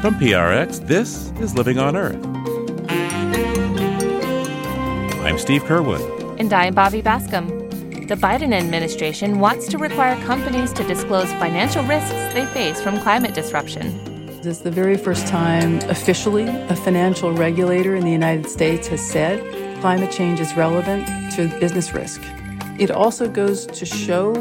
From PRX, this is Living on Earth. I'm Steve Curwood. And I'm Bobby Bascomb. The Biden administration wants to require companies to disclose financial risks they face from climate disruption. This is the very first time officially a financial regulator in the United States has said climate change is relevant to business risk. It also goes to show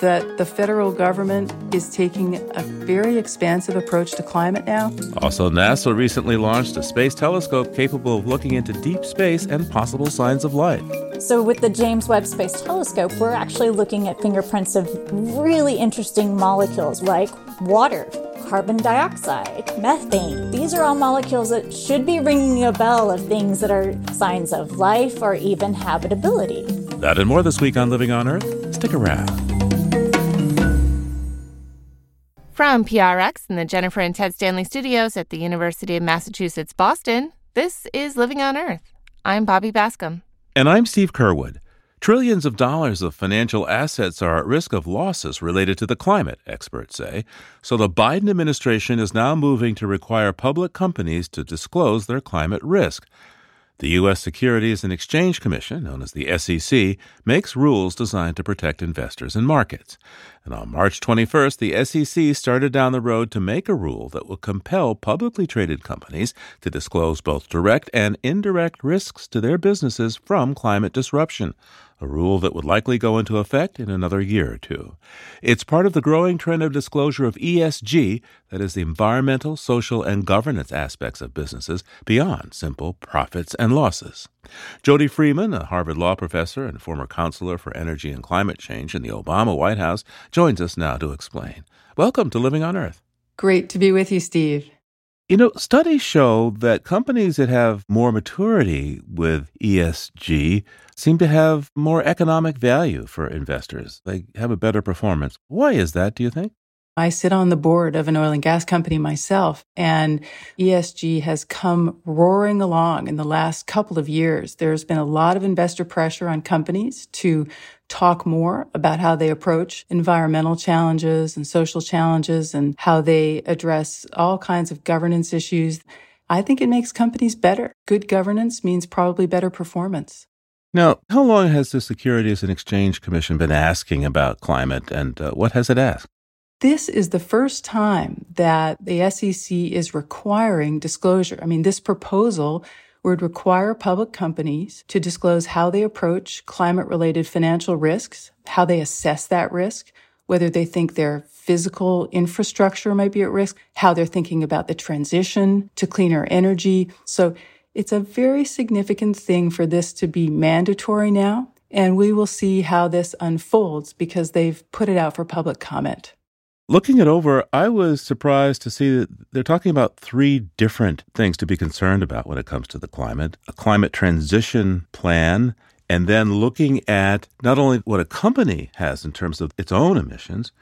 that the federal government is taking a very expansive approach to climate now. Also, NASA recently launched a space telescope capable of looking into deep space and possible signs of life. So, with the James Webb Space Telescope, we're actually looking at fingerprints of really interesting molecules like water, carbon dioxide, methane. These are all molecules that should be ringing a bell of things that are signs of life or even habitability. That and more this week on Living on Earth. Stick around. From PRX and the Jennifer and Ted Stanley studios at the University of Massachusetts Boston, this is Living on Earth. I'm Bobby Bascomb. And I'm Steve Curwood. Trillions of dollars of financial assets are at risk of losses related to the climate, experts say. So the Biden administration is now moving to require public companies to disclose their climate risk. The U.S. Securities and Exchange Commission, known as the SEC, makes rules designed to protect investors and markets. And on March 21st, the SEC started down the road to make a rule that will compel publicly traded companies to disclose both direct and indirect risks to their businesses from climate disruption a rule that would likely go into effect in another year or two. It's part of the growing trend of disclosure of ESG, that is, the environmental, social, and governance aspects of businesses beyond simple profits and losses. Jody Freeman, a Harvard Law professor and former counselor for energy and climate change in the Obama White House, joins us now to explain. Welcome to Living on Earth. Great to be with you, Steve. You know, studies show that companies that have more maturity with ESG seem to have more economic value for investors. They have a better performance. Why is that, do you think? I sit on the board of an oil and gas company myself, and ESG has come roaring along in the last couple of years. There's been a lot of investor pressure on companies to talk more about how they approach environmental challenges and social challenges and how they address all kinds of governance issues. I think it makes companies better. Good governance means probably better performance. Now, how long has the Securities and Exchange Commission been asking about climate and uh, what has it asked? This is the first time that the SEC is requiring disclosure. I mean, this proposal would require public companies to disclose how they approach climate related financial risks, how they assess that risk, whether they think their physical infrastructure might be at risk, how they're thinking about the transition to cleaner energy. So it's a very significant thing for this to be mandatory now. And we will see how this unfolds because they've put it out for public comment. Looking it over, I was surprised to see that they're talking about three different things to be concerned about when it comes to the climate a climate transition plan, and then looking at not only what a company has in terms of its own emissions,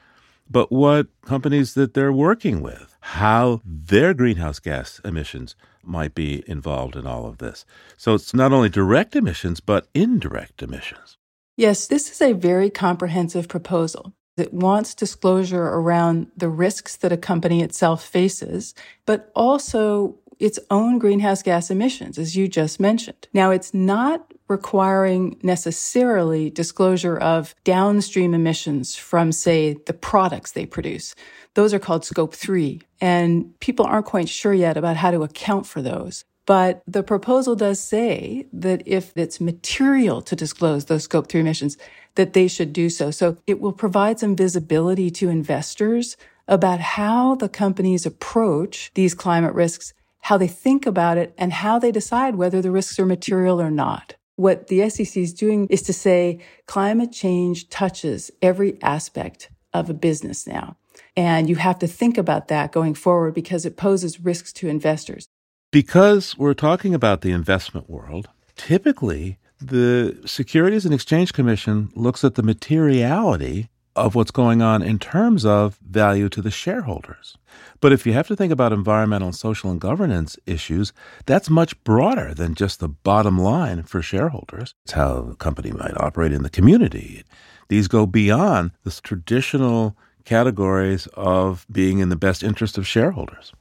but what companies that they're working with, how their greenhouse gas emissions might be involved in all of this. So it's not only direct emissions, but indirect emissions. Yes, this is a very comprehensive proposal that wants disclosure around the risks that a company itself faces, but also its own greenhouse gas emissions, as you just mentioned. Now, it's not requiring necessarily disclosure of downstream emissions from, say, the products they produce. Those are called scope three, and people aren't quite sure yet about how to account for those. But the proposal does say that if it's material to disclose those scope three emissions, that they should do so. So it will provide some visibility to investors about how the companies approach these climate risks, how they think about it, and how they decide whether the risks are material or not. What the SEC is doing is to say climate change touches every aspect of a business now. And you have to think about that going forward because it poses risks to investors. Because we're talking about the investment world, typically the Securities and Exchange Commission looks at the materiality of what's going on in terms of value to the shareholders. But if you have to think about environmental, social, and governance issues, that's much broader than just the bottom line for shareholders. It's how a company might operate in the community. These go beyond the traditional categories of being in the best interest of shareholders.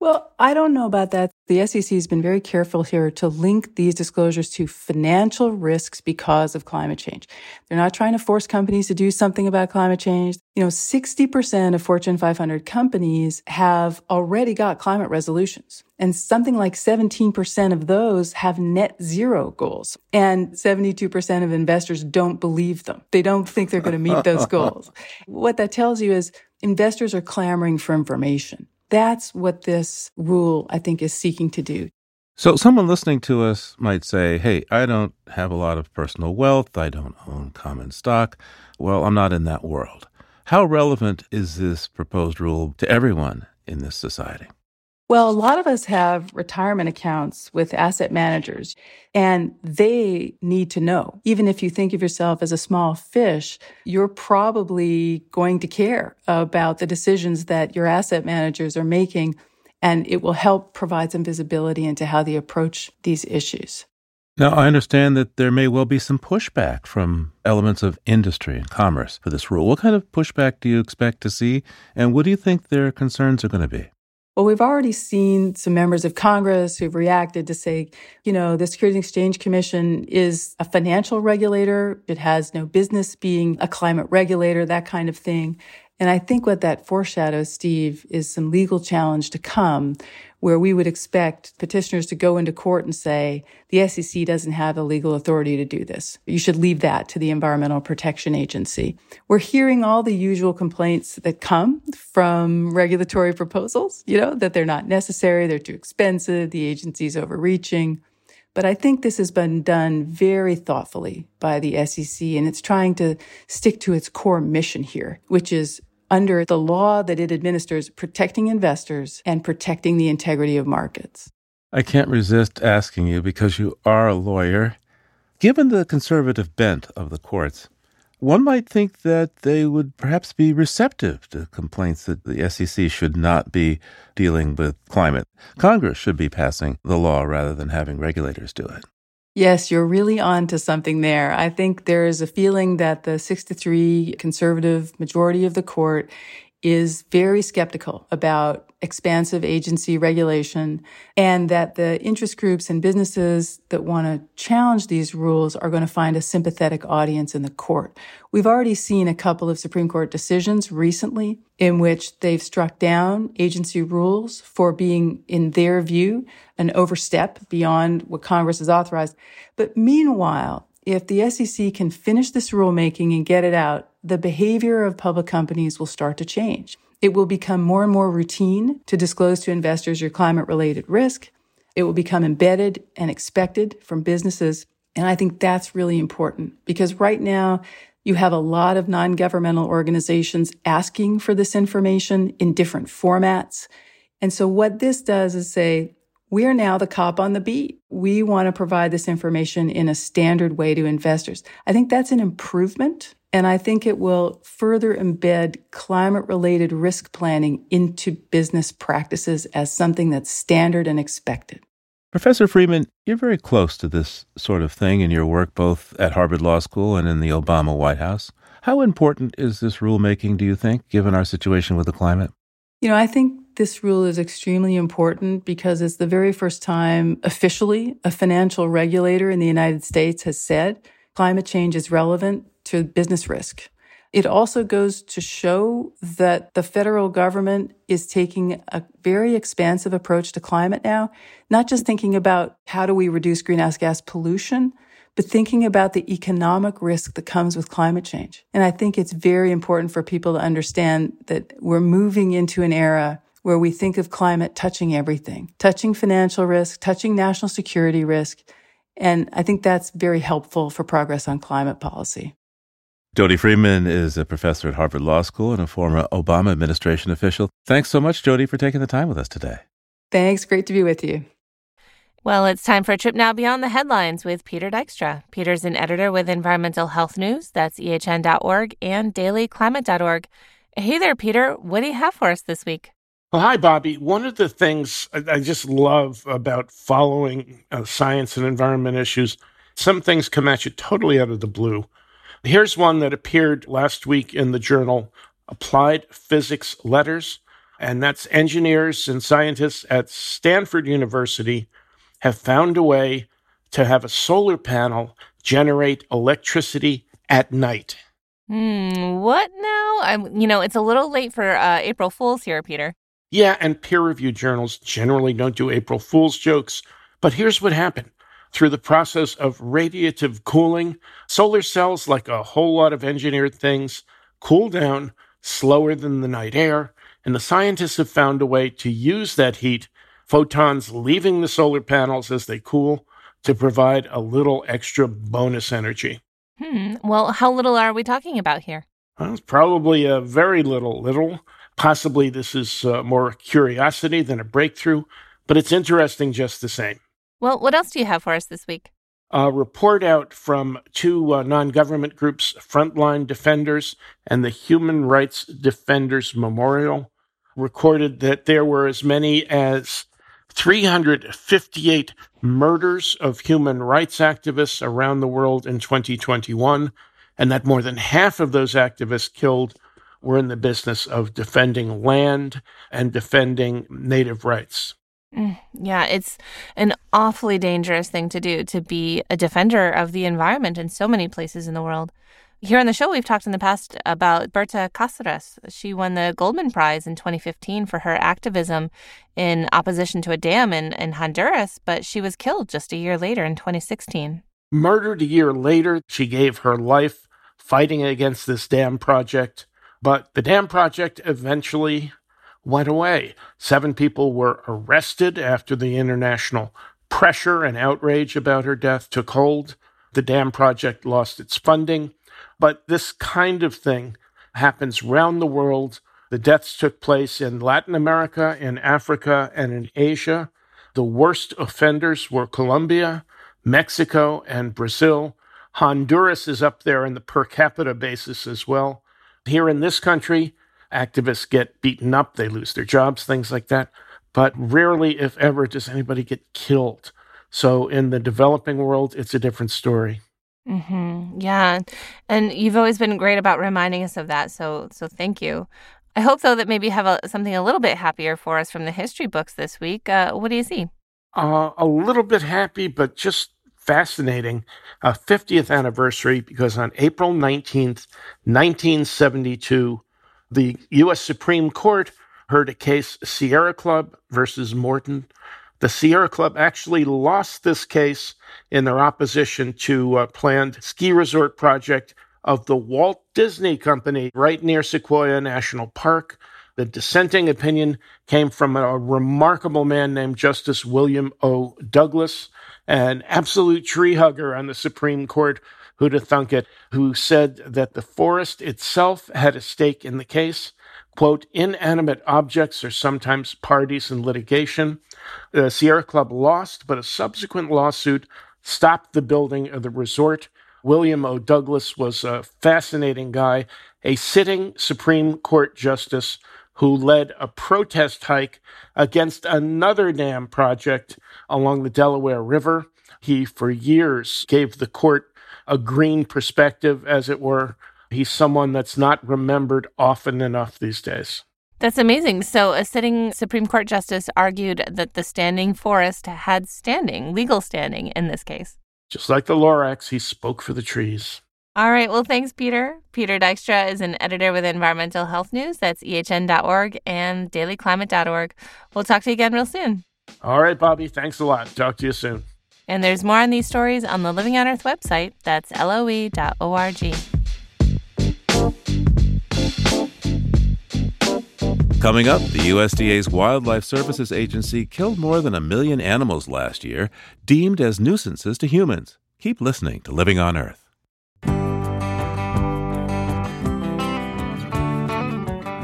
Well, I don't know about that. The SEC has been very careful here to link these disclosures to financial risks because of climate change. They're not trying to force companies to do something about climate change. You know, 60% of Fortune 500 companies have already got climate resolutions. And something like 17% of those have net zero goals. And 72% of investors don't believe them. They don't think they're going to meet those goals. What that tells you is investors are clamoring for information. That's what this rule, I think, is seeking to do. So, someone listening to us might say, Hey, I don't have a lot of personal wealth. I don't own common stock. Well, I'm not in that world. How relevant is this proposed rule to everyone in this society? Well, a lot of us have retirement accounts with asset managers and they need to know. Even if you think of yourself as a small fish, you're probably going to care about the decisions that your asset managers are making and it will help provide some visibility into how they approach these issues. Now, I understand that there may well be some pushback from elements of industry and commerce for this rule. What kind of pushback do you expect to see, and what do you think their concerns are going to be? Well, we've already seen some members of Congress who've reacted to say, you know, the Securities and Exchange Commission is a financial regulator. It has no business being a climate regulator, that kind of thing. And I think what that foreshadows, Steve, is some legal challenge to come where we would expect petitioners to go into court and say, the SEC doesn't have the legal authority to do this. You should leave that to the Environmental Protection Agency. We're hearing all the usual complaints that come from regulatory proposals, you know, that they're not necessary, they're too expensive, the agency's overreaching. But I think this has been done very thoughtfully by the SEC, and it's trying to stick to its core mission here, which is under the law that it administers, protecting investors and protecting the integrity of markets. I can't resist asking you because you are a lawyer. Given the conservative bent of the courts, one might think that they would perhaps be receptive to complaints that the SEC should not be dealing with climate. Congress should be passing the law rather than having regulators do it. Yes, you're really on to something there. I think there is a feeling that the 6 to 3 conservative majority of the court is very skeptical about expansive agency regulation and that the interest groups and businesses that want to challenge these rules are going to find a sympathetic audience in the court. We've already seen a couple of Supreme Court decisions recently in which they've struck down agency rules for being, in their view, an overstep beyond what Congress has authorized. But meanwhile, if the SEC can finish this rulemaking and get it out, the behavior of public companies will start to change. It will become more and more routine to disclose to investors your climate related risk. It will become embedded and expected from businesses. And I think that's really important because right now you have a lot of non governmental organizations asking for this information in different formats. And so what this does is say, we are now the cop on the beat. We want to provide this information in a standard way to investors. I think that's an improvement. And I think it will further embed climate related risk planning into business practices as something that's standard and expected. Professor Freeman, you're very close to this sort of thing in your work both at Harvard Law School and in the Obama White House. How important is this rulemaking, do you think, given our situation with the climate? You know, I think this rule is extremely important because it's the very first time officially a financial regulator in the United States has said climate change is relevant to business risk. It also goes to show that the federal government is taking a very expansive approach to climate now, not just thinking about how do we reduce greenhouse gas pollution, but thinking about the economic risk that comes with climate change. And I think it's very important for people to understand that we're moving into an era where we think of climate touching everything, touching financial risk, touching national security risk. And I think that's very helpful for progress on climate policy. Jody Freeman is a professor at Harvard Law School and a former Obama administration official. Thanks so much, Jody, for taking the time with us today. Thanks. Great to be with you. Well, it's time for a trip now beyond the headlines with Peter Dykstra. Peter's an editor with Environmental Health News, that's ehn.org, and dailyclimate.org. Hey there, Peter. What do you have for us this week? Well, hi, Bobby. One of the things I just love about following uh, science and environment issues, some things come at you totally out of the blue. Here's one that appeared last week in the journal Applied Physics Letters. And that's engineers and scientists at Stanford University have found a way to have a solar panel generate electricity at night. Hmm, what now? I'm, you know, it's a little late for uh, April Fools here, Peter. Yeah, and peer reviewed journals generally don't do April Fool's jokes. But here's what happened. Through the process of radiative cooling, solar cells, like a whole lot of engineered things, cool down slower than the night air, and the scientists have found a way to use that heat, photons leaving the solar panels as they cool, to provide a little extra bonus energy. Hmm. Well, how little are we talking about here? Well, it's probably a very little, little. Possibly this is uh, more curiosity than a breakthrough, but it's interesting just the same. Well, what else do you have for us this week? A report out from two uh, non government groups, Frontline Defenders and the Human Rights Defenders Memorial, recorded that there were as many as 358 murders of human rights activists around the world in 2021, and that more than half of those activists killed were in the business of defending land and defending native rights. Mm, yeah, it's an awfully dangerous thing to do to be a defender of the environment in so many places in the world. Here on the show, we've talked in the past about Berta Cáceres. She won the Goldman Prize in 2015 for her activism in opposition to a dam in, in Honduras, but she was killed just a year later in 2016. Murdered a year later, she gave her life fighting against this dam project. But the dam project eventually went away. Seven people were arrested after the international pressure and outrage about her death took hold. The dam project lost its funding. But this kind of thing happens round the world. The deaths took place in Latin America, in Africa, and in Asia. The worst offenders were Colombia, Mexico, and Brazil. Honduras is up there in the per capita basis as well. Here in this country, activists get beaten up, they lose their jobs, things like that. But rarely, if ever, does anybody get killed. So in the developing world, it's a different story. Mm-hmm. Yeah, and you've always been great about reminding us of that. So, so thank you. I hope though that maybe you have a, something a little bit happier for us from the history books this week. Uh, what do you see? Uh, a little bit happy, but just fascinating. A 50th anniversary because on April 19th, 1972, the U.S. Supreme Court heard a case, Sierra Club versus Morton. The Sierra Club actually lost this case in their opposition to a planned ski resort project of the Walt Disney Company right near Sequoia National Park. The dissenting opinion came from a remarkable man named Justice William O. Douglas, an absolute tree hugger on the Supreme Court, who'd have thunk it, who said that the forest itself had a stake in the case. Quote, inanimate objects are sometimes parties in litigation. The Sierra Club lost, but a subsequent lawsuit stopped the building of the resort. William O. Douglas was a fascinating guy, a sitting Supreme Court justice who led a protest hike against another dam project along the Delaware River. He, for years, gave the court a green perspective, as it were. He's someone that's not remembered often enough these days. That's amazing. So, a sitting Supreme Court justice argued that the standing forest had standing, legal standing in this case. Just like the Lorax, he spoke for the trees. All right. Well, thanks, Peter. Peter Dykstra is an editor with Environmental Health News. That's ehn.org and dailyclimate.org. We'll talk to you again real soon. All right, Bobby. Thanks a lot. Talk to you soon. And there's more on these stories on the Living on Earth website. That's loe.org. Coming up, the USDA's Wildlife Services Agency killed more than a million animals last year, deemed as nuisances to humans. Keep listening to Living on Earth.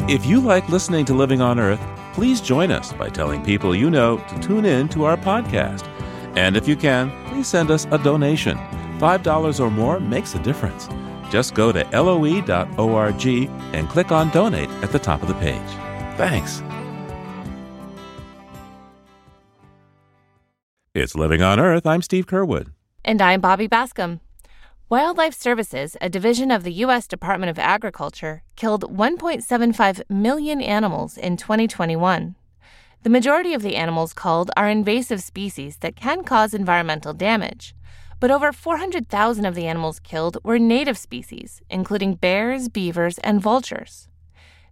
If you like listening to Living on Earth, please join us by telling people you know to tune in to our podcast. And if you can, please send us a donation. $5 or more makes a difference. Just go to loe.org and click on Donate at the top of the page. Thanks. It's Living on Earth. I'm Steve Curwood. And I'm Bobby Bascomb. Wildlife Services, a division of the U.S. Department of Agriculture, killed 1.75 million animals in 2021. The majority of the animals culled are invasive species that can cause environmental damage. But over 400,000 of the animals killed were native species, including bears, beavers, and vultures.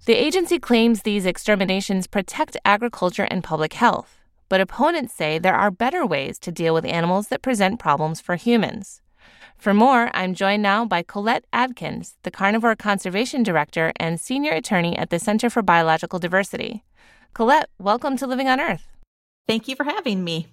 The agency claims these exterminations protect agriculture and public health, but opponents say there are better ways to deal with animals that present problems for humans. For more, I'm joined now by Colette Adkins, the Carnivore Conservation Director and Senior Attorney at the Center for Biological Diversity. Colette, welcome to Living on Earth. Thank you for having me.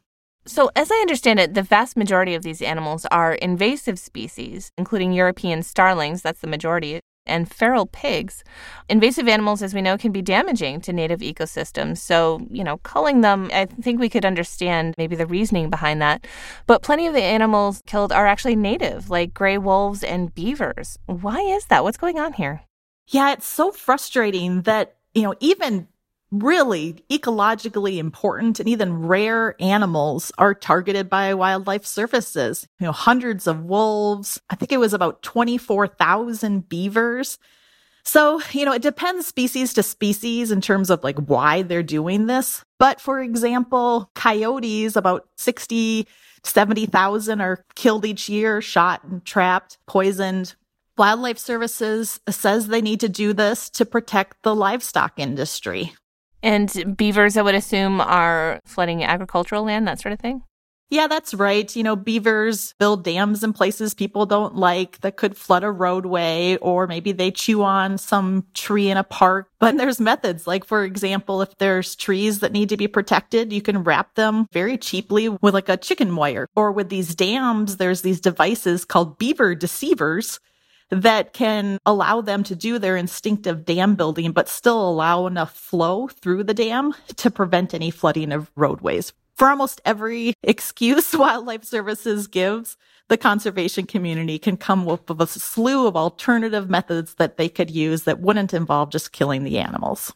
So, as I understand it, the vast majority of these animals are invasive species, including European starlings, that's the majority, and feral pigs. Invasive animals, as we know, can be damaging to native ecosystems. So, you know, culling them, I think we could understand maybe the reasoning behind that. But plenty of the animals killed are actually native, like gray wolves and beavers. Why is that? What's going on here? Yeah, it's so frustrating that, you know, even really ecologically important and even rare animals are targeted by wildlife services. You know, hundreds of wolves. I think it was about 24,000 beavers. So, you know, it depends species to species in terms of like why they're doing this. But for example, coyotes, about 60, 70,000 are killed each year, shot and trapped, poisoned. Wildlife Services says they need to do this to protect the livestock industry. And beavers, I would assume, are flooding agricultural land, that sort of thing? Yeah, that's right. You know, beavers build dams in places people don't like that could flood a roadway, or maybe they chew on some tree in a park. But there's methods, like, for example, if there's trees that need to be protected, you can wrap them very cheaply with like a chicken wire. Or with these dams, there's these devices called beaver deceivers that can allow them to do their instinctive dam building, but still allow enough flow through the dam to prevent any flooding of roadways. For almost every excuse Wildlife Services gives, the conservation community can come up with a slew of alternative methods that they could use that wouldn't involve just killing the animals.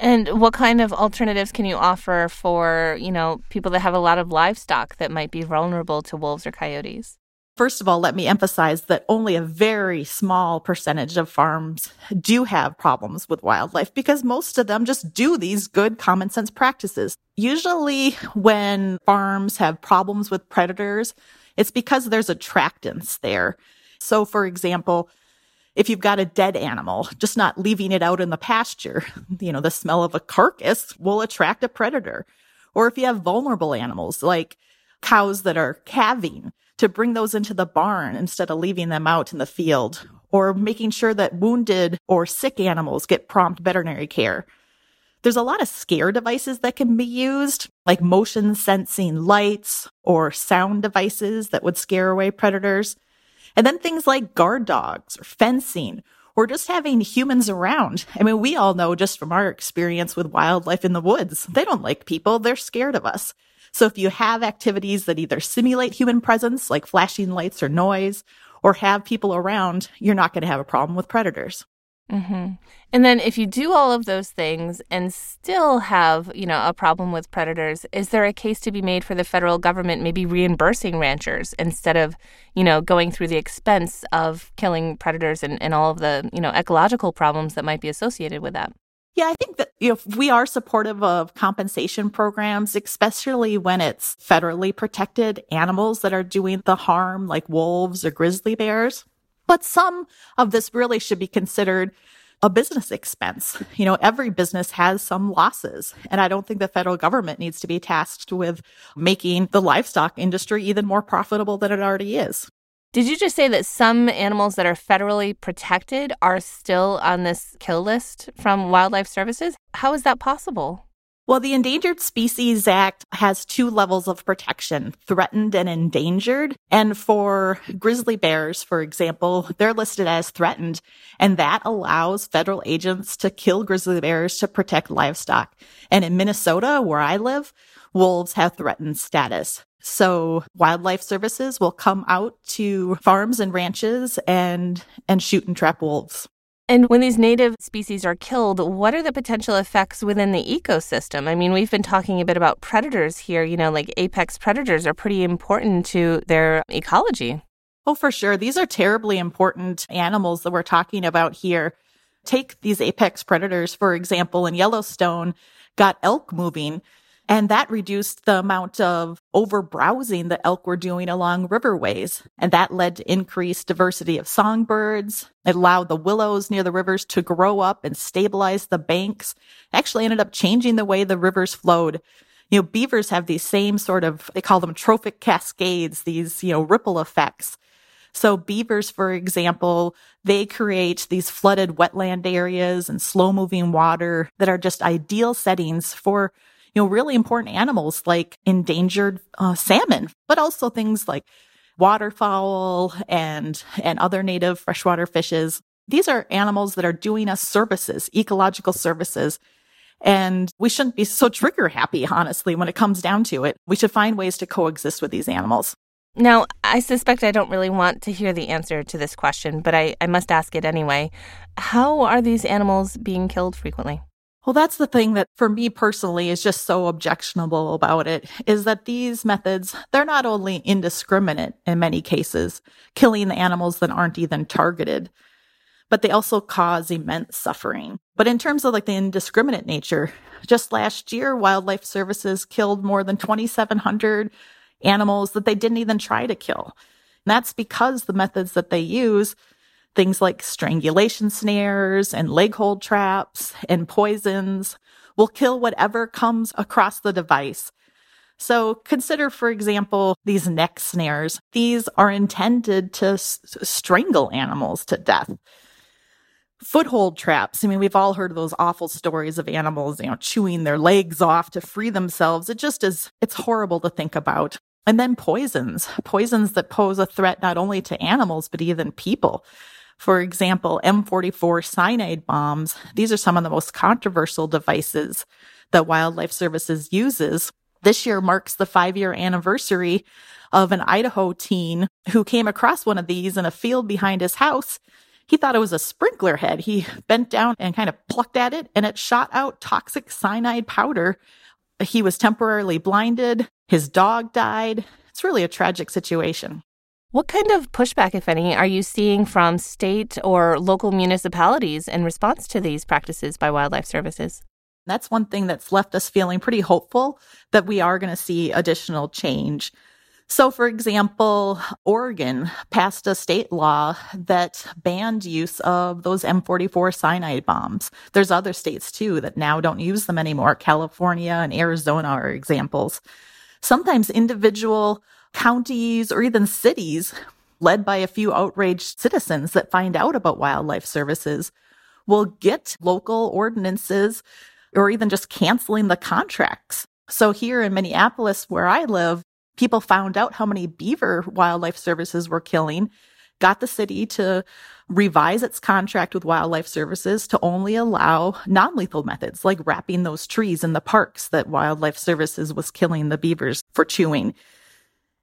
And what kind of alternatives can you offer for, you know, people that have a lot of livestock that might be vulnerable to wolves or coyotes? First of all, let me emphasize that only a very small percentage of farms do have problems with wildlife because most of them just do these good common sense practices. Usually when farms have problems with predators, it's because there's attractants there. So for example, if you've got a dead animal, just not leaving it out in the pasture, you know, the smell of a carcass will attract a predator. Or if you have vulnerable animals like cows that are calving, to bring those into the barn instead of leaving them out in the field, or making sure that wounded or sick animals get prompt veterinary care. There's a lot of scare devices that can be used, like motion sensing lights or sound devices that would scare away predators. And then things like guard dogs or fencing or just having humans around. I mean, we all know just from our experience with wildlife in the woods, they don't like people. They're scared of us. So if you have activities that either simulate human presence, like flashing lights or noise, or have people around, you're not going to have a problem with predators. Mm-hmm. And then if you do all of those things and still have, you know, a problem with predators, is there a case to be made for the federal government maybe reimbursing ranchers instead of, you know, going through the expense of killing predators and, and all of the, you know, ecological problems that might be associated with that? Yeah, I think that know, we are supportive of compensation programs, especially when it's federally protected animals that are doing the harm, like wolves or grizzly bears. But some of this really should be considered a business expense. You know, every business has some losses. And I don't think the federal government needs to be tasked with making the livestock industry even more profitable than it already is. Did you just say that some animals that are federally protected are still on this kill list from Wildlife Services? How is that possible? Well, the Endangered Species Act has two levels of protection, threatened and endangered. And for grizzly bears, for example, they're listed as threatened. And that allows federal agents to kill grizzly bears to protect livestock. And in Minnesota, where I live, wolves have threatened status. So wildlife services will come out to farms and ranches and, and shoot and trap wolves. And when these native species are killed, what are the potential effects within the ecosystem? I mean, we've been talking a bit about predators here, you know, like apex predators are pretty important to their ecology. Oh, for sure. These are terribly important animals that we're talking about here. Take these apex predators, for example, in Yellowstone, got elk moving. And that reduced the amount of over browsing that elk were doing along riverways. And that led to increased diversity of songbirds. It allowed the willows near the rivers to grow up and stabilize the banks. Actually ended up changing the way the rivers flowed. You know, beavers have these same sort of, they call them trophic cascades, these, you know, ripple effects. So beavers, for example, they create these flooded wetland areas and slow moving water that are just ideal settings for you know, really important animals like endangered uh, salmon, but also things like waterfowl and, and other native freshwater fishes. These are animals that are doing us services, ecological services. And we shouldn't be so trigger happy, honestly, when it comes down to it. We should find ways to coexist with these animals. Now, I suspect I don't really want to hear the answer to this question, but I, I must ask it anyway. How are these animals being killed frequently? Well, that's the thing that for me personally is just so objectionable about it is that these methods, they're not only indiscriminate in many cases, killing the animals that aren't even targeted, but they also cause immense suffering. But in terms of like the indiscriminate nature, just last year, Wildlife Services killed more than 2,700 animals that they didn't even try to kill. And that's because the methods that they use things like strangulation snares and leg hold traps and poisons will kill whatever comes across the device. So consider, for example, these neck snares. These are intended to s- strangle animals to death. Foothold traps. I mean, we've all heard of those awful stories of animals, you know, chewing their legs off to free themselves. It just is, it's horrible to think about. And then poisons, poisons that pose a threat not only to animals, but even people. For example, M44 cyanide bombs. These are some of the most controversial devices that Wildlife Services uses. This year marks the five year anniversary of an Idaho teen who came across one of these in a field behind his house. He thought it was a sprinkler head. He bent down and kind of plucked at it and it shot out toxic cyanide powder. He was temporarily blinded. His dog died. It's really a tragic situation. What kind of pushback, if any, are you seeing from state or local municipalities in response to these practices by Wildlife Services? That's one thing that's left us feeling pretty hopeful that we are going to see additional change. So, for example, Oregon passed a state law that banned use of those M44 cyanide bombs. There's other states too that now don't use them anymore. California and Arizona are examples. Sometimes individual counties or even cities led by a few outraged citizens that find out about wildlife services will get local ordinances or even just canceling the contracts. So here in Minneapolis, where I live, people found out how many beaver wildlife services were killing, got the city to revise its contract with wildlife services to only allow non-lethal methods like wrapping those trees in the parks that wildlife services was killing the beavers for chewing.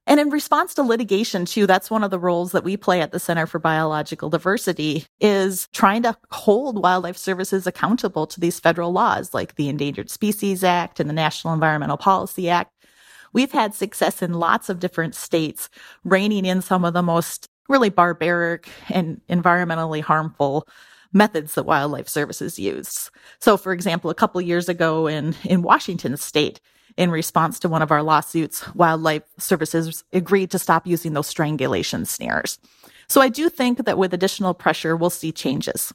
And in response to litigation too, that's one of the roles that we play at the Center for Biological Diversity is trying to hold wildlife services accountable to these federal laws like the Endangered Species Act and the National Environmental Policy Act. We've had success in lots of different states reining in some of the most really barbaric and environmentally harmful methods that wildlife services use. So for example, a couple years ago in, in Washington state, in response to one of our lawsuits, Wildlife Services agreed to stop using those strangulation snares. So I do think that with additional pressure, we'll see changes.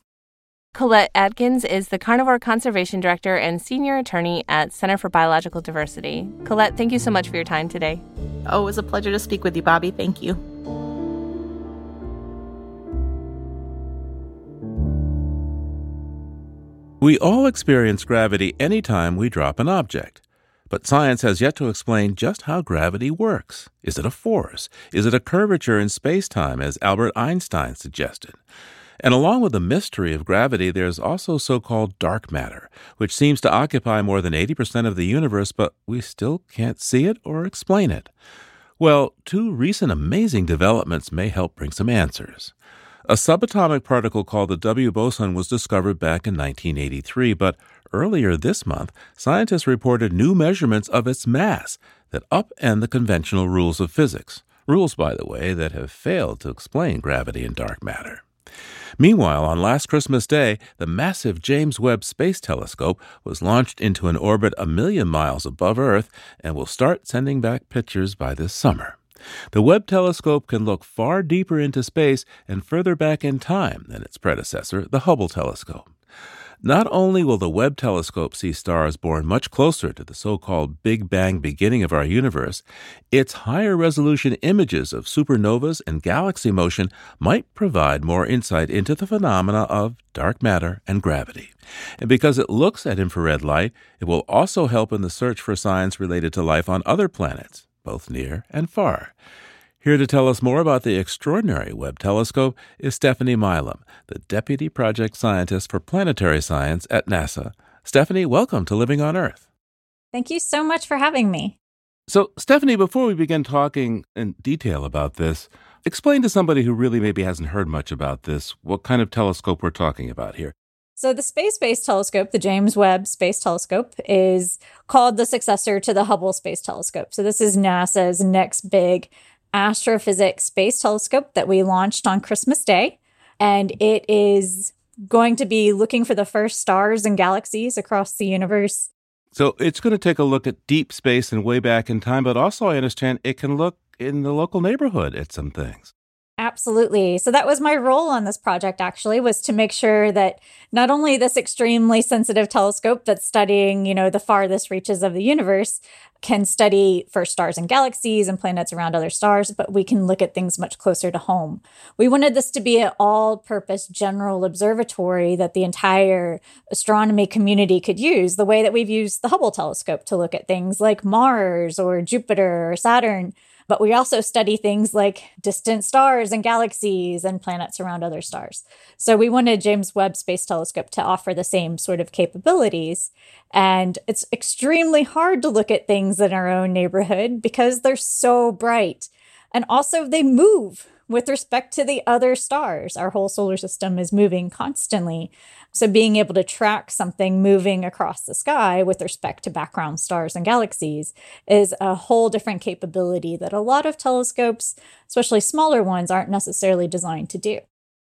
Colette Adkins is the Carnivore Conservation Director and Senior Attorney at Center for Biological Diversity. Colette, thank you so much for your time today. Oh, it was a pleasure to speak with you, Bobby. Thank you. We all experience gravity anytime we drop an object. But science has yet to explain just how gravity works. Is it a force? Is it a curvature in space time, as Albert Einstein suggested? And along with the mystery of gravity, there's also so called dark matter, which seems to occupy more than 80% of the universe, but we still can't see it or explain it. Well, two recent amazing developments may help bring some answers. A subatomic particle called the W boson was discovered back in 1983, but earlier this month, scientists reported new measurements of its mass that upend the conventional rules of physics. Rules, by the way, that have failed to explain gravity and dark matter. Meanwhile, on last Christmas Day, the massive James Webb Space Telescope was launched into an orbit a million miles above Earth and will start sending back pictures by this summer. The Webb telescope can look far deeper into space and further back in time than its predecessor, the Hubble telescope. Not only will the Webb telescope see stars born much closer to the so called Big Bang beginning of our universe, its higher resolution images of supernovas and galaxy motion might provide more insight into the phenomena of dark matter and gravity. And because it looks at infrared light, it will also help in the search for signs related to life on other planets, both near and far. Here to tell us more about the extraordinary Webb telescope is Stephanie Milam, the Deputy Project Scientist for Planetary Science at NASA. Stephanie, welcome to Living on Earth. Thank you so much for having me. So, Stephanie, before we begin talking in detail about this, explain to somebody who really maybe hasn't heard much about this what kind of telescope we're talking about here. So, the space based telescope, the James Webb Space Telescope, is called the successor to the Hubble Space Telescope. So, this is NASA's next big astrophysics space telescope that we launched on Christmas Day. And it is going to be looking for the first stars and galaxies across the universe. So it's going to take a look at deep space and way back in time, but also I understand it can look in the local neighborhood at some things. Absolutely. So that was my role on this project actually was to make sure that not only this extremely sensitive telescope that's studying, you know, the farthest reaches of the universe can study for stars and galaxies and planets around other stars, but we can look at things much closer to home. We wanted this to be an all-purpose general observatory that the entire astronomy community could use, the way that we've used the Hubble telescope to look at things like Mars or Jupiter or Saturn but we also study things like distant stars and galaxies and planets around other stars. So we wanted James Webb Space Telescope to offer the same sort of capabilities. And it's extremely hard to look at things in our own neighborhood because they're so bright. And also, they move with respect to the other stars. Our whole solar system is moving constantly. So, being able to track something moving across the sky with respect to background stars and galaxies is a whole different capability that a lot of telescopes, especially smaller ones, aren't necessarily designed to do.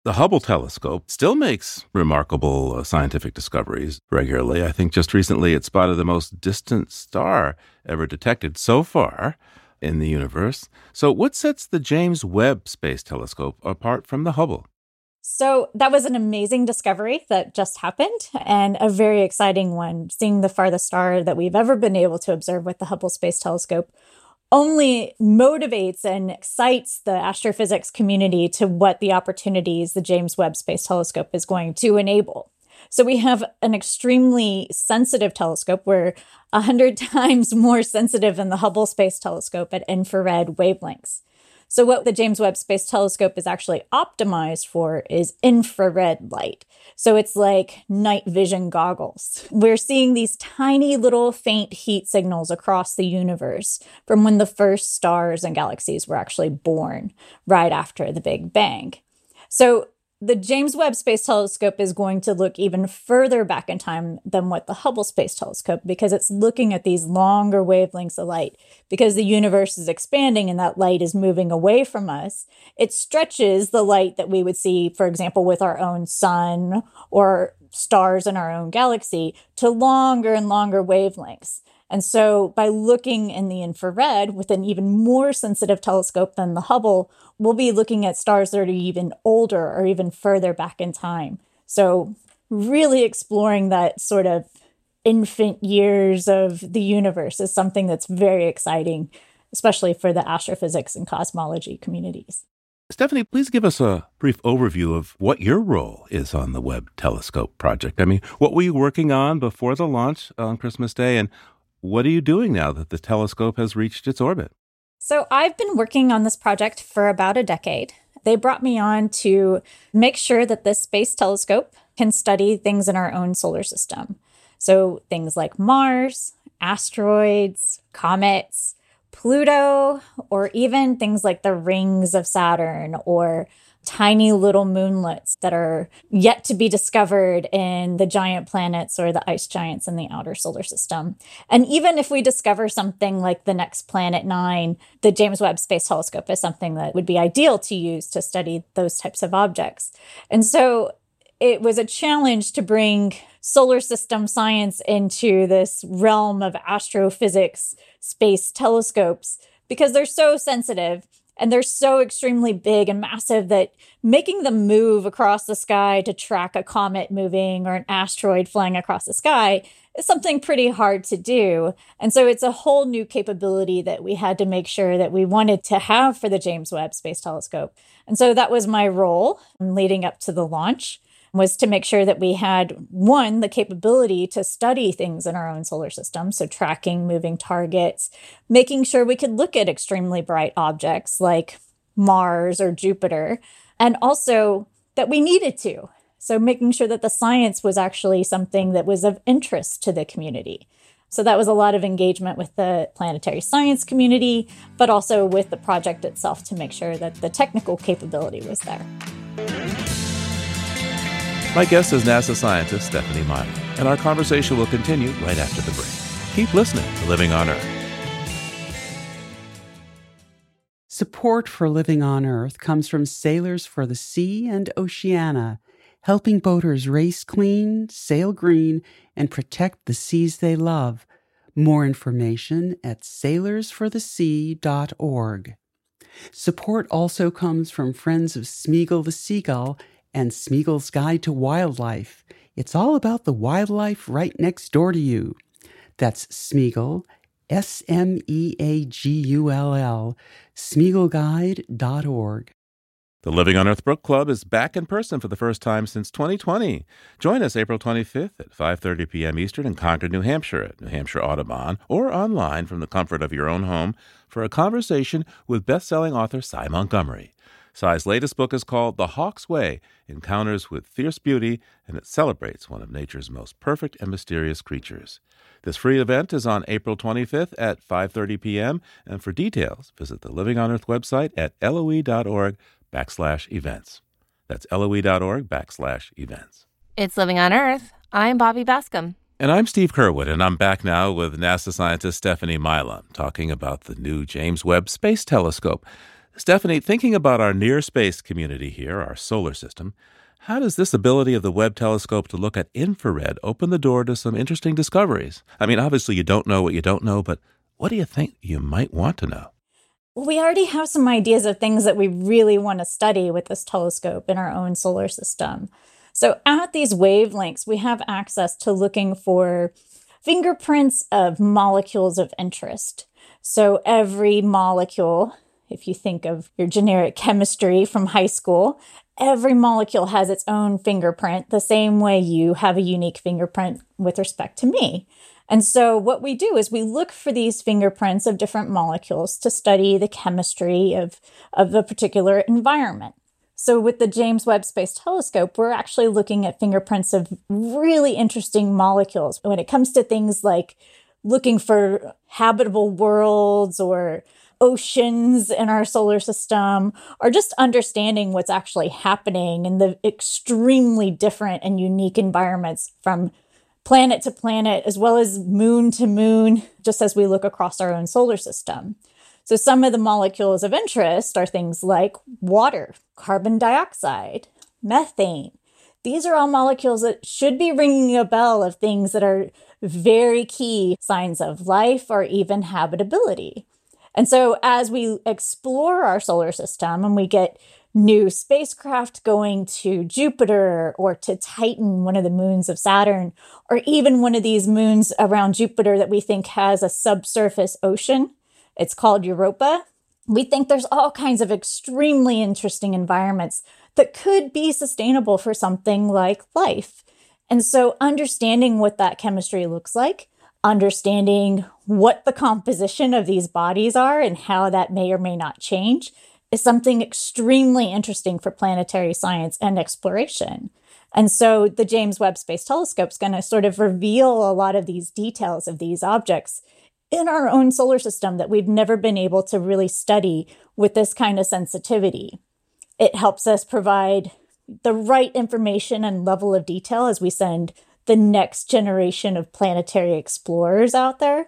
The Hubble telescope still makes remarkable uh, scientific discoveries regularly. I think just recently it spotted the most distant star ever detected so far in the universe. So, what sets the James Webb Space Telescope apart from the Hubble? So, that was an amazing discovery that just happened and a very exciting one. Seeing the farthest star that we've ever been able to observe with the Hubble Space Telescope only motivates and excites the astrophysics community to what the opportunities the James Webb Space Telescope is going to enable. So we have an extremely sensitive telescope. We're 100 times more sensitive than the Hubble Space Telescope at infrared wavelengths. So, what the James Webb Space Telescope is actually optimized for is infrared light. So, it's like night vision goggles. We're seeing these tiny little faint heat signals across the universe from when the first stars and galaxies were actually born, right after the Big Bang. So, the James Webb Space Telescope is going to look even further back in time than what the Hubble Space Telescope because it's looking at these longer wavelengths of light. Because the universe is expanding and that light is moving away from us, it stretches the light that we would see, for example, with our own sun or stars in our own galaxy to longer and longer wavelengths. And so by looking in the infrared with an even more sensitive telescope than the Hubble, we'll be looking at stars that are even older or even further back in time. So really exploring that sort of infant years of the universe is something that's very exciting, especially for the astrophysics and cosmology communities. Stephanie, please give us a brief overview of what your role is on the Webb Telescope project. I mean, what were you working on before the launch on Christmas Day, and what are you doing now that the telescope has reached its orbit? So, I've been working on this project for about a decade. They brought me on to make sure that this space telescope can study things in our own solar system. So, things like Mars, asteroids, comets, Pluto, or even things like the rings of Saturn or tiny little moonlets that are yet to be discovered in the giant planets or the ice giants in the outer solar system. And even if we discover something like the next planet nine, the James Webb Space Telescope is something that would be ideal to use to study those types of objects. And so it was a challenge to bring solar system science into this realm of astrophysics space telescopes because they're so sensitive and they're so extremely big and massive that making them move across the sky to track a comet moving or an asteroid flying across the sky is something pretty hard to do. And so it's a whole new capability that we had to make sure that we wanted to have for the James Webb Space Telescope. And so that was my role leading up to the launch was to make sure that we had one, the capability to study things in our own solar system. So, tracking moving targets, making sure we could look at extremely bright objects like Mars or Jupiter, and also that we needed to. So, making sure that the science was actually something that was of interest to the community. So, that was a lot of engagement with the planetary science community, but also with the project itself to make sure that the technical capability was there. My guest is NASA scientist Stephanie Milam, and our conversation will continue right after the break. Keep listening to Living on Earth. Support for Living on Earth comes from Sailors for the Sea and Oceana, helping boaters race clean, sail green, and protect the seas they love. More information at sailorsforthesea.org. Support also comes from Friends of Smeagull the Seagull and Smeagull's Guide to Wildlife. It's all about the wildlife right next door to you. That's Smeagull, S M E A G U L L, SmeagullGuide.org. The Living on Earth Book Club is back in person for the first time since 2020. Join us April 25th at 5:30 p.m. Eastern in Concord, New Hampshire at New Hampshire Audubon or online from the comfort of your own home for a conversation with best-selling author Sy Montgomery. Sy's latest book is called The Hawk's Way Encounters with Fierce Beauty, and it celebrates one of nature's most perfect and mysterious creatures. This free event is on April 25th at 5.30 p.m., and for details, visit the Living on Earth website at loe.org backslash events. That's loe.org backslash events. It's Living on Earth. I'm Bobby Bascomb. And I'm Steve Curwood, and I'm back now with NASA scientist Stephanie Milam talking about the new James Webb Space Telescope. Stephanie, thinking about our near space community here, our solar system, how does this ability of the Webb telescope to look at infrared open the door to some interesting discoveries? I mean, obviously, you don't know what you don't know, but what do you think you might want to know? Well, we already have some ideas of things that we really want to study with this telescope in our own solar system. So, at these wavelengths, we have access to looking for fingerprints of molecules of interest. So, every molecule if you think of your generic chemistry from high school, every molecule has its own fingerprint, the same way you have a unique fingerprint with respect to me. And so, what we do is we look for these fingerprints of different molecules to study the chemistry of, of a particular environment. So, with the James Webb Space Telescope, we're actually looking at fingerprints of really interesting molecules when it comes to things like looking for habitable worlds or oceans in our solar system, or just understanding what's actually happening in the extremely different and unique environments from planet to planet, as well as moon to moon, just as we look across our own solar system. So, some of the molecules of interest are things like water, carbon dioxide, methane. These are all molecules that should be ringing a bell of things that are very key signs of life or even habitability. And so as we explore our solar system and we get new spacecraft going to Jupiter or to Titan, one of the moons of Saturn, or even one of these moons around Jupiter that we think has a subsurface ocean. It's called Europa. We think there's all kinds of extremely interesting environments that could be sustainable for something like life. And so understanding what that chemistry looks like understanding what the composition of these bodies are and how that may or may not change is something extremely interesting for planetary science and exploration. And so the James Webb Space Telescope is going to sort of reveal a lot of these details of these objects in our own solar system that we've never been able to really study with this kind of sensitivity. It helps us provide the right information and level of detail as we send the next generation of planetary explorers out there.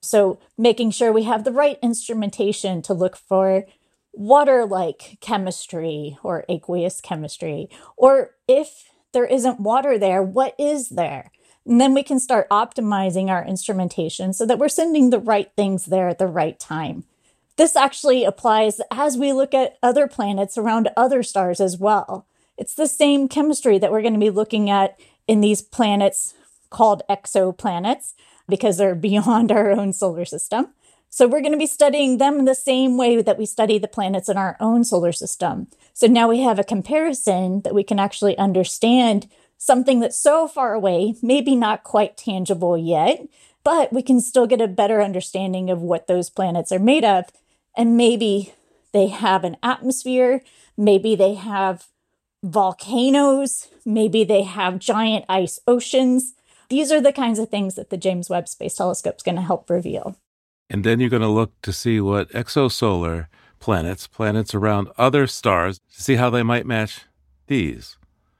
So, making sure we have the right instrumentation to look for water like chemistry or aqueous chemistry, or if there isn't water there, what is there? And then we can start optimizing our instrumentation so that we're sending the right things there at the right time. This actually applies as we look at other planets around other stars as well. It's the same chemistry that we're going to be looking at in these planets called exoplanets because they're beyond our own solar system. So we're going to be studying them the same way that we study the planets in our own solar system. So now we have a comparison that we can actually understand something that's so far away, maybe not quite tangible yet, but we can still get a better understanding of what those planets are made of. And maybe they have an atmosphere, maybe they have volcanoes, maybe they have giant ice oceans. These are the kinds of things that the James Webb Space Telescope is going to help reveal. And then you're going to look to see what exosolar planets, planets around other stars, to see how they might match these.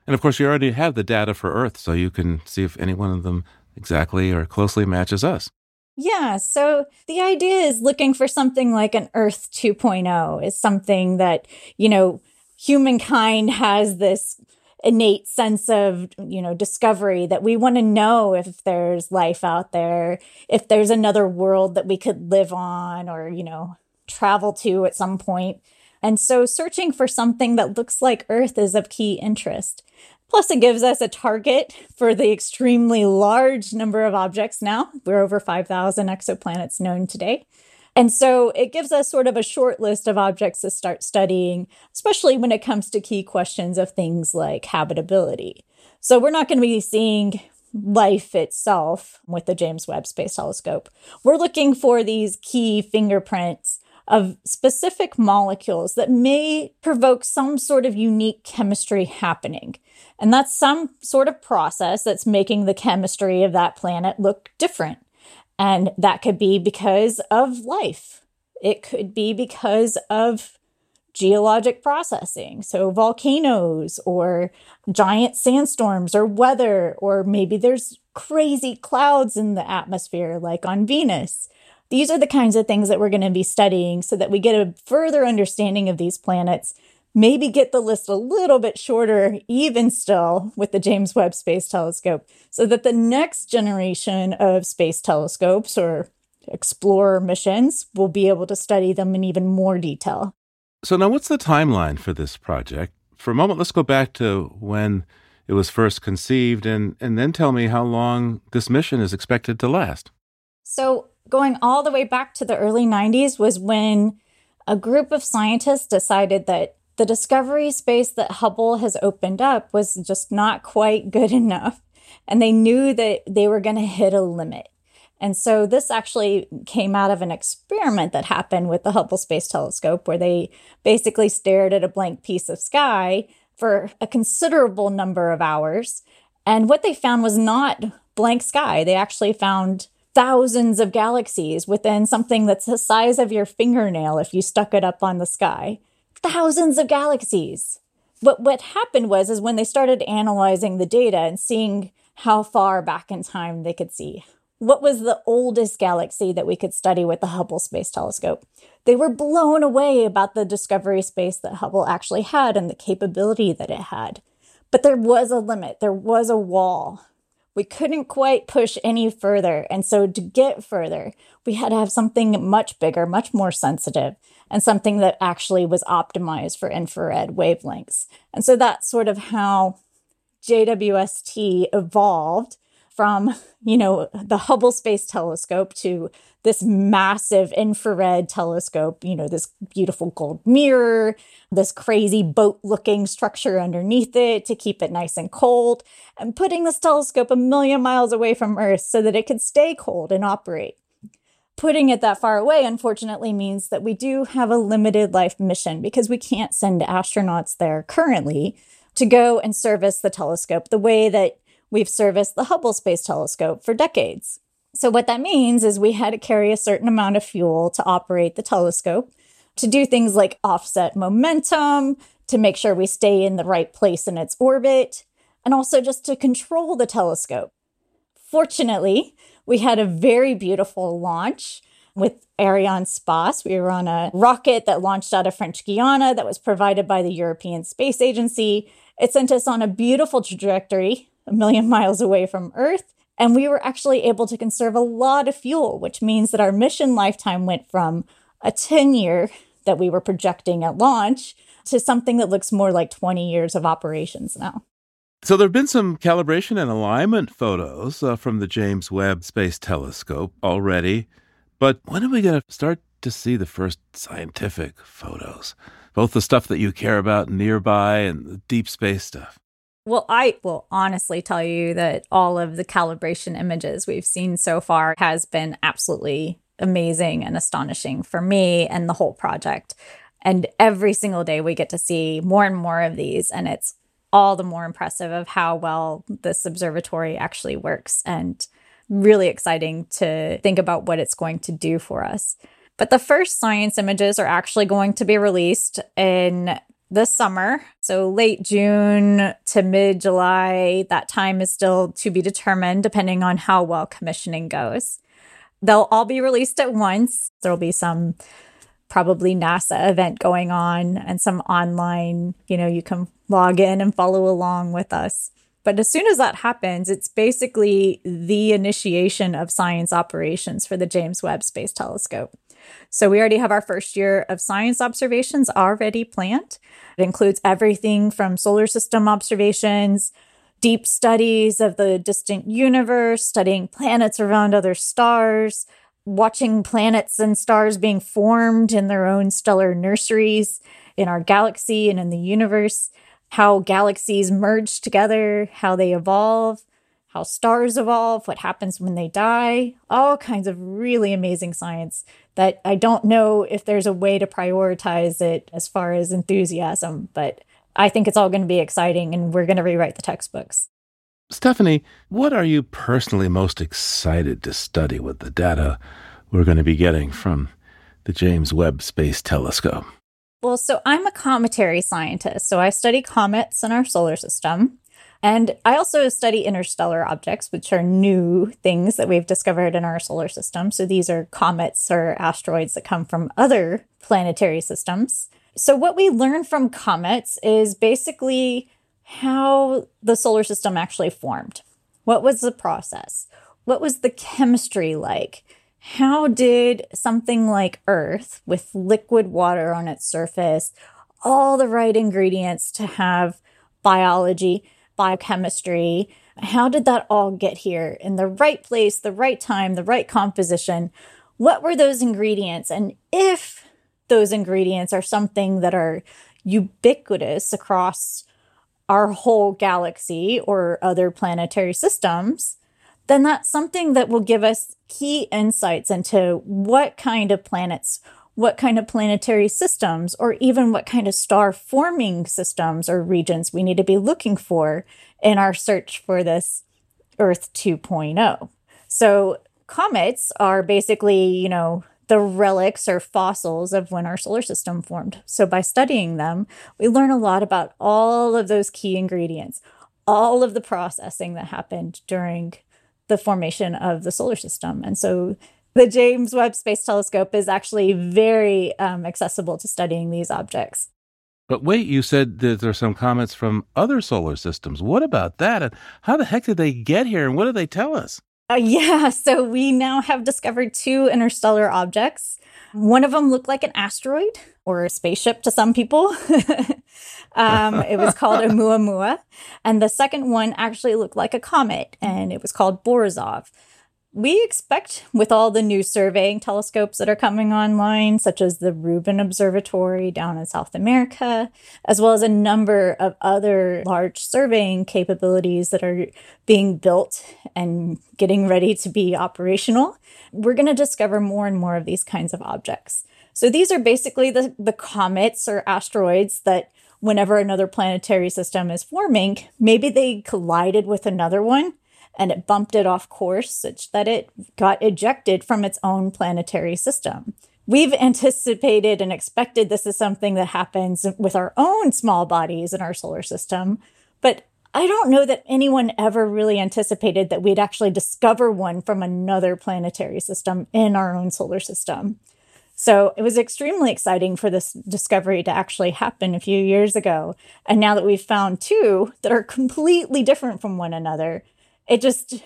And of course, you already have the data for Earth, so you can see if any one of them exactly or closely matches us. Yeah, so the idea is looking for something like an Earth 2.0 is something that, you know, humankind has this innate sense of you know discovery that we want to know if there's life out there if there's another world that we could live on or you know travel to at some point. and so searching for something that looks like earth is of key interest. Plus it gives us a target for the extremely large number of objects now. We're over 5000 exoplanets known today and so it gives us sort of a short list of objects to start studying, especially when it comes to key questions of things like habitability. So we're not going to be seeing life itself with the James Webb Space Telescope. We're looking for these key fingerprints of specific molecules that may provoke some sort of unique chemistry happening. And that's some sort of process that's making the chemistry of that planet look different. And that could be because of life. It could be because of geologic processing. So, volcanoes or giant sandstorms or weather, or maybe there's crazy clouds in the atmosphere, like on Venus. These are the kinds of things that we're going to be studying so that we get a further understanding of these planets maybe get the list a little bit shorter, even still, with the James Webb Space Telescope, so that the next generation of space telescopes or explorer missions will be able to study them in even more detail. So, now what's the timeline for this project? For a moment, let's go back to when it was first conceived and, and then tell me how long this mission is expected to last. So, going all the way back to the early 90s was when a group of scientists decided that the discovery space that Hubble has opened up was just not quite good enough. And they knew that they were going to hit a limit. And so this actually came out of an experiment that happened with the Hubble Space Telescope, where they basically stared at a blank piece of sky for a considerable number of hours. And what they found was not blank sky. They actually found thousands of galaxies within something that's the size of your fingernail if you stuck it up on the sky thousands of galaxies. But what happened was is when they started analyzing the data and seeing how far back in time they could see. What was the oldest galaxy that we could study with the Hubble Space Telescope? They were blown away about the discovery space that Hubble actually had and the capability that it had. But there was a limit, there was a wall. We couldn't quite push any further. And so, to get further, we had to have something much bigger, much more sensitive and something that actually was optimized for infrared wavelengths. And so that's sort of how JWST evolved from, you know, the Hubble Space Telescope to this massive infrared telescope, you know, this beautiful gold mirror, this crazy boat looking structure underneath it to keep it nice and cold, and putting this telescope a million miles away from Earth so that it could stay cold and operate. Putting it that far away, unfortunately, means that we do have a limited life mission because we can't send astronauts there currently to go and service the telescope the way that we've serviced the Hubble Space Telescope for decades. So, what that means is we had to carry a certain amount of fuel to operate the telescope, to do things like offset momentum, to make sure we stay in the right place in its orbit, and also just to control the telescope. Fortunately, we had a very beautiful launch with Arianespace. We were on a rocket that launched out of French Guiana that was provided by the European Space Agency. It sent us on a beautiful trajectory, a million miles away from Earth. And we were actually able to conserve a lot of fuel, which means that our mission lifetime went from a 10 year that we were projecting at launch to something that looks more like 20 years of operations now. So there have been some calibration and alignment photos uh, from the James Webb Space Telescope already. But when are we going to start to see the first scientific photos? Both the stuff that you care about nearby and the deep space stuff. Well, I will honestly tell you that all of the calibration images we've seen so far has been absolutely amazing and astonishing for me and the whole project. And every single day we get to see more and more of these. And it's all the more impressive of how well this observatory actually works. And really exciting to think about what it's going to do for us. But the first science images are actually going to be released in this summer. So late June to mid July. That time is still to be determined depending on how well commissioning goes. They'll all be released at once. There'll be some probably NASA event going on and some online, you know, you can log in and follow along with us. But as soon as that happens, it's basically the initiation of science operations for the James Webb Space Telescope. So we already have our first year of science observations already planned. It includes everything from solar system observations, deep studies of the distant universe, studying planets around other stars, watching planets and stars being formed in their own stellar nurseries in our galaxy and in the universe how galaxies merge together, how they evolve, how stars evolve, what happens when they die, all kinds of really amazing science that I don't know if there's a way to prioritize it as far as enthusiasm, but I think it's all going to be exciting and we're going to rewrite the textbooks. Stephanie, what are you personally most excited to study with the data we're going to be getting from the James Webb Space Telescope? Well, so I'm a cometary scientist. So I study comets in our solar system. And I also study interstellar objects, which are new things that we've discovered in our solar system. So these are comets or asteroids that come from other planetary systems. So, what we learn from comets is basically how the solar system actually formed. What was the process? What was the chemistry like? how did something like Earth, with liquid water on its surface, all the right ingredients to have biology, biochemistry, how did that all get here in the right place, the right time, the right composition? What were those ingredients? And if those ingredients are something that are ubiquitous across our whole galaxy or other planetary systems, then that's something that will give us key insights into what kind of planets, what kind of planetary systems, or even what kind of star forming systems or regions we need to be looking for in our search for this Earth 2.0. So, comets are basically, you know, the relics or fossils of when our solar system formed. So, by studying them, we learn a lot about all of those key ingredients, all of the processing that happened during the formation of the solar system. And so the James Webb Space Telescope is actually very um, accessible to studying these objects. But wait, you said that there's some comets from other solar systems. What about that? And how the heck did they get here? And what do they tell us? Uh, yeah, so we now have discovered two interstellar objects. One of them looked like an asteroid or a spaceship to some people. um, it was called Oumuamua. And the second one actually looked like a comet and it was called Borisov we expect with all the new surveying telescopes that are coming online, such as the Rubin Observatory down in South America, as well as a number of other large surveying capabilities that are being built and getting ready to be operational, we're going to discover more and more of these kinds of objects. So these are basically the, the comets or asteroids that whenever another planetary system is forming, maybe they collided with another one and it bumped it off course such that it got ejected from its own planetary system. we've anticipated and expected this is something that happens with our own small bodies in our solar system. But I don't know that anyone ever really anticipated that we'd actually discover one from another planetary system in our own solar system. So it was extremely exciting for this discovery to actually happen a few years ago. And now that we've found two that are completely different from one another, it just,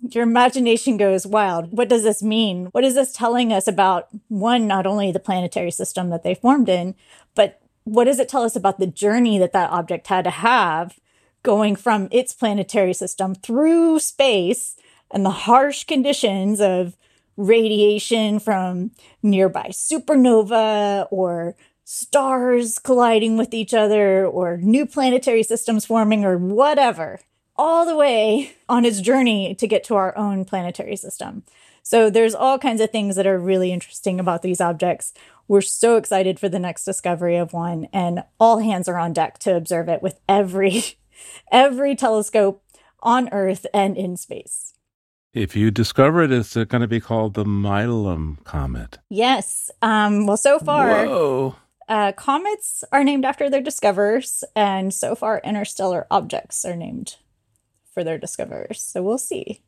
your imagination goes wild. What does this mean? What is this telling us about one, not only the planetary system that they formed in, but what does it tell us about the journey that that object had to have going from its planetary system through space and the harsh conditions of radiation from nearby supernova or stars colliding with each other or new planetary systems forming or whatever, all the way on its journey to get to our own planetary system. So there's all kinds of things that are really interesting about these objects. We're so excited for the next discovery of one and all hands are on deck to observe it with every every telescope on Earth and in space. If you discover it, is it, it's going to be called the Milam Comet. Yes. Um, well, so far. Uh, comets are named after their discoverers, and so far, interstellar objects are named for their discoverers. So we'll see.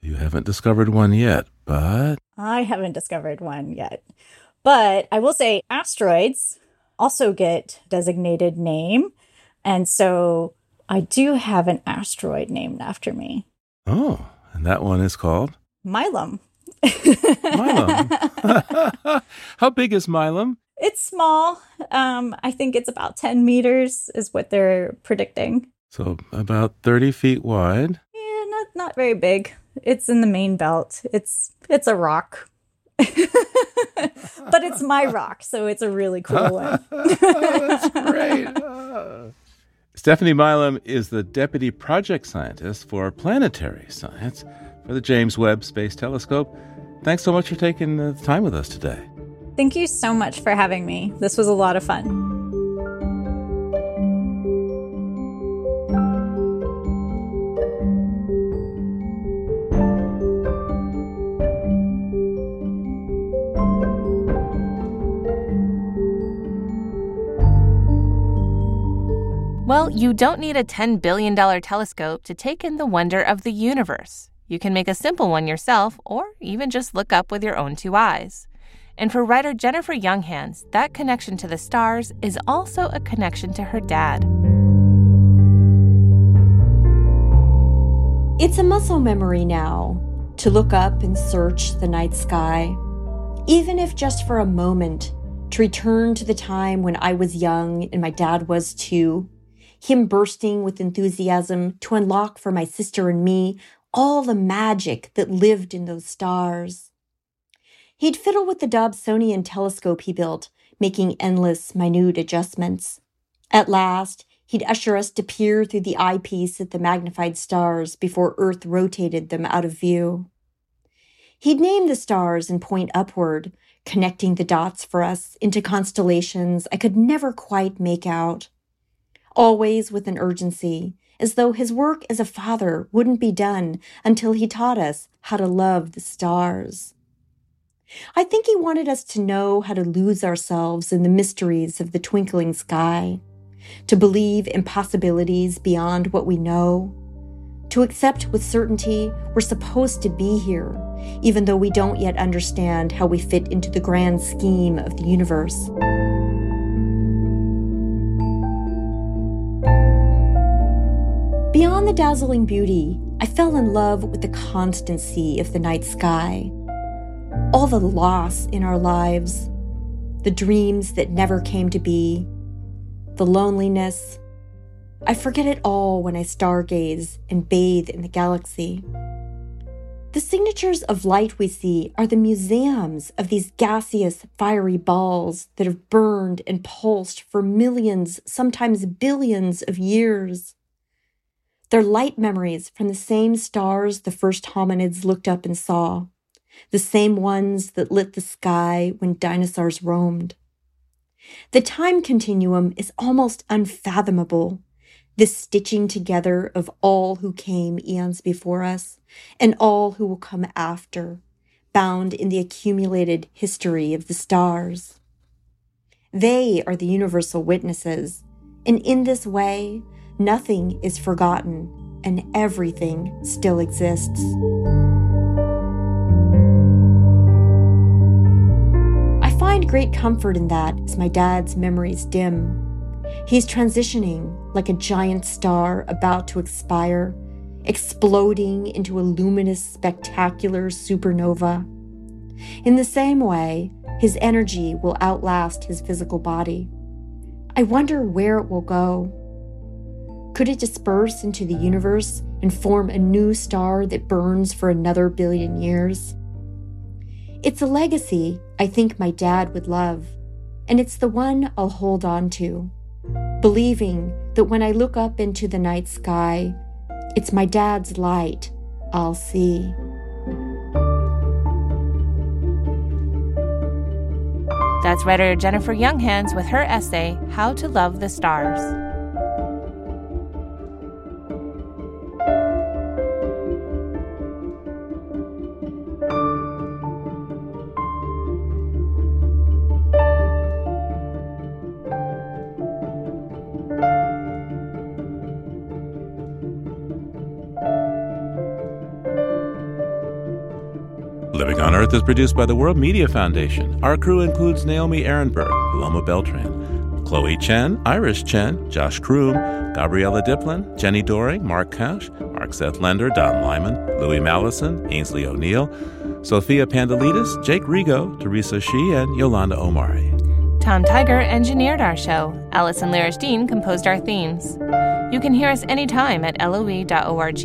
You haven't discovered one yet, but. I haven't discovered one yet. But I will say asteroids also get designated name. And so I do have an asteroid named after me. Oh. And that one is called? Milam. Milam. How big is Milam? It's small. Um, I think it's about 10 meters, is what they're predicting. So about 30 feet wide. Yeah, not, not very big. It's in the main belt. It's it's a rock. but it's my rock, so it's a really cool one. That's great. Stephanie Milam is the Deputy Project Scientist for Planetary Science for the James Webb Space Telescope. Thanks so much for taking the time with us today. Thank you so much for having me. This was a lot of fun. Well, you don't need a $10 billion telescope to take in the wonder of the universe. You can make a simple one yourself, or even just look up with your own two eyes. And for writer Jennifer Younghans, that connection to the stars is also a connection to her dad. It's a muscle memory now to look up and search the night sky, even if just for a moment, to return to the time when I was young and my dad was too him bursting with enthusiasm to unlock for my sister and me all the magic that lived in those stars. He'd fiddle with the Dobsonian telescope he built, making endless, minute adjustments. At last, he'd usher us to peer through the eyepiece at the magnified stars before Earth rotated them out of view. He'd name the stars and point upward, connecting the dots for us into constellations I could never quite make out always with an urgency, as though his work as a father wouldn't be done until he taught us how to love the stars. I think he wanted us to know how to lose ourselves in the mysteries of the twinkling sky, to believe in possibilities beyond what we know, to accept with certainty we're supposed to be here, even though we don't yet understand how we fit into the grand scheme of the universe. Beyond the dazzling beauty, I fell in love with the constancy of the night sky. All the loss in our lives, the dreams that never came to be, the loneliness. I forget it all when I stargaze and bathe in the galaxy. The signatures of light we see are the museums of these gaseous, fiery balls that have burned and pulsed for millions, sometimes billions of years. They're light memories from the same stars the first hominids looked up and saw, the same ones that lit the sky when dinosaurs roamed. The time continuum is almost unfathomable, this stitching together of all who came eons before us and all who will come after, bound in the accumulated history of the stars. They are the universal witnesses, and in this way, nothing is forgotten and everything still exists. I find great comfort in that as my dad's memories dim. He's transitioning like a giant star about to expire, exploding into a luminous, spectacular supernova. In the same way, his energy will outlast his physical body. I wonder where it will go. Could it disperse into the universe and form a new star that burns for another billion years? It's a legacy I think my dad would love, and it's the one I'll hold on to, believing that when I look up into the night sky, it's my dad's light I'll see. That's writer Jennifer Younghans with her essay, How to Love the Stars. Earth is produced by the World Media Foundation. Our crew includes Naomi Arenberg, Loma Beltran, Chloe Chen, Iris Chen, Josh Croom, Gabriella Diplin, Jenni Doering, Mark Kausch, Mark Seth Lender, Don Lyman, Louis Mallison, Ainsley O'Neill, Sophia Pandelides, Jake Rego, Teresa Shi, and Yolanda Omari. Tom Tiger engineered our show. Allison Lirish Dean composed our themes. You can hear us anytime at loe.org,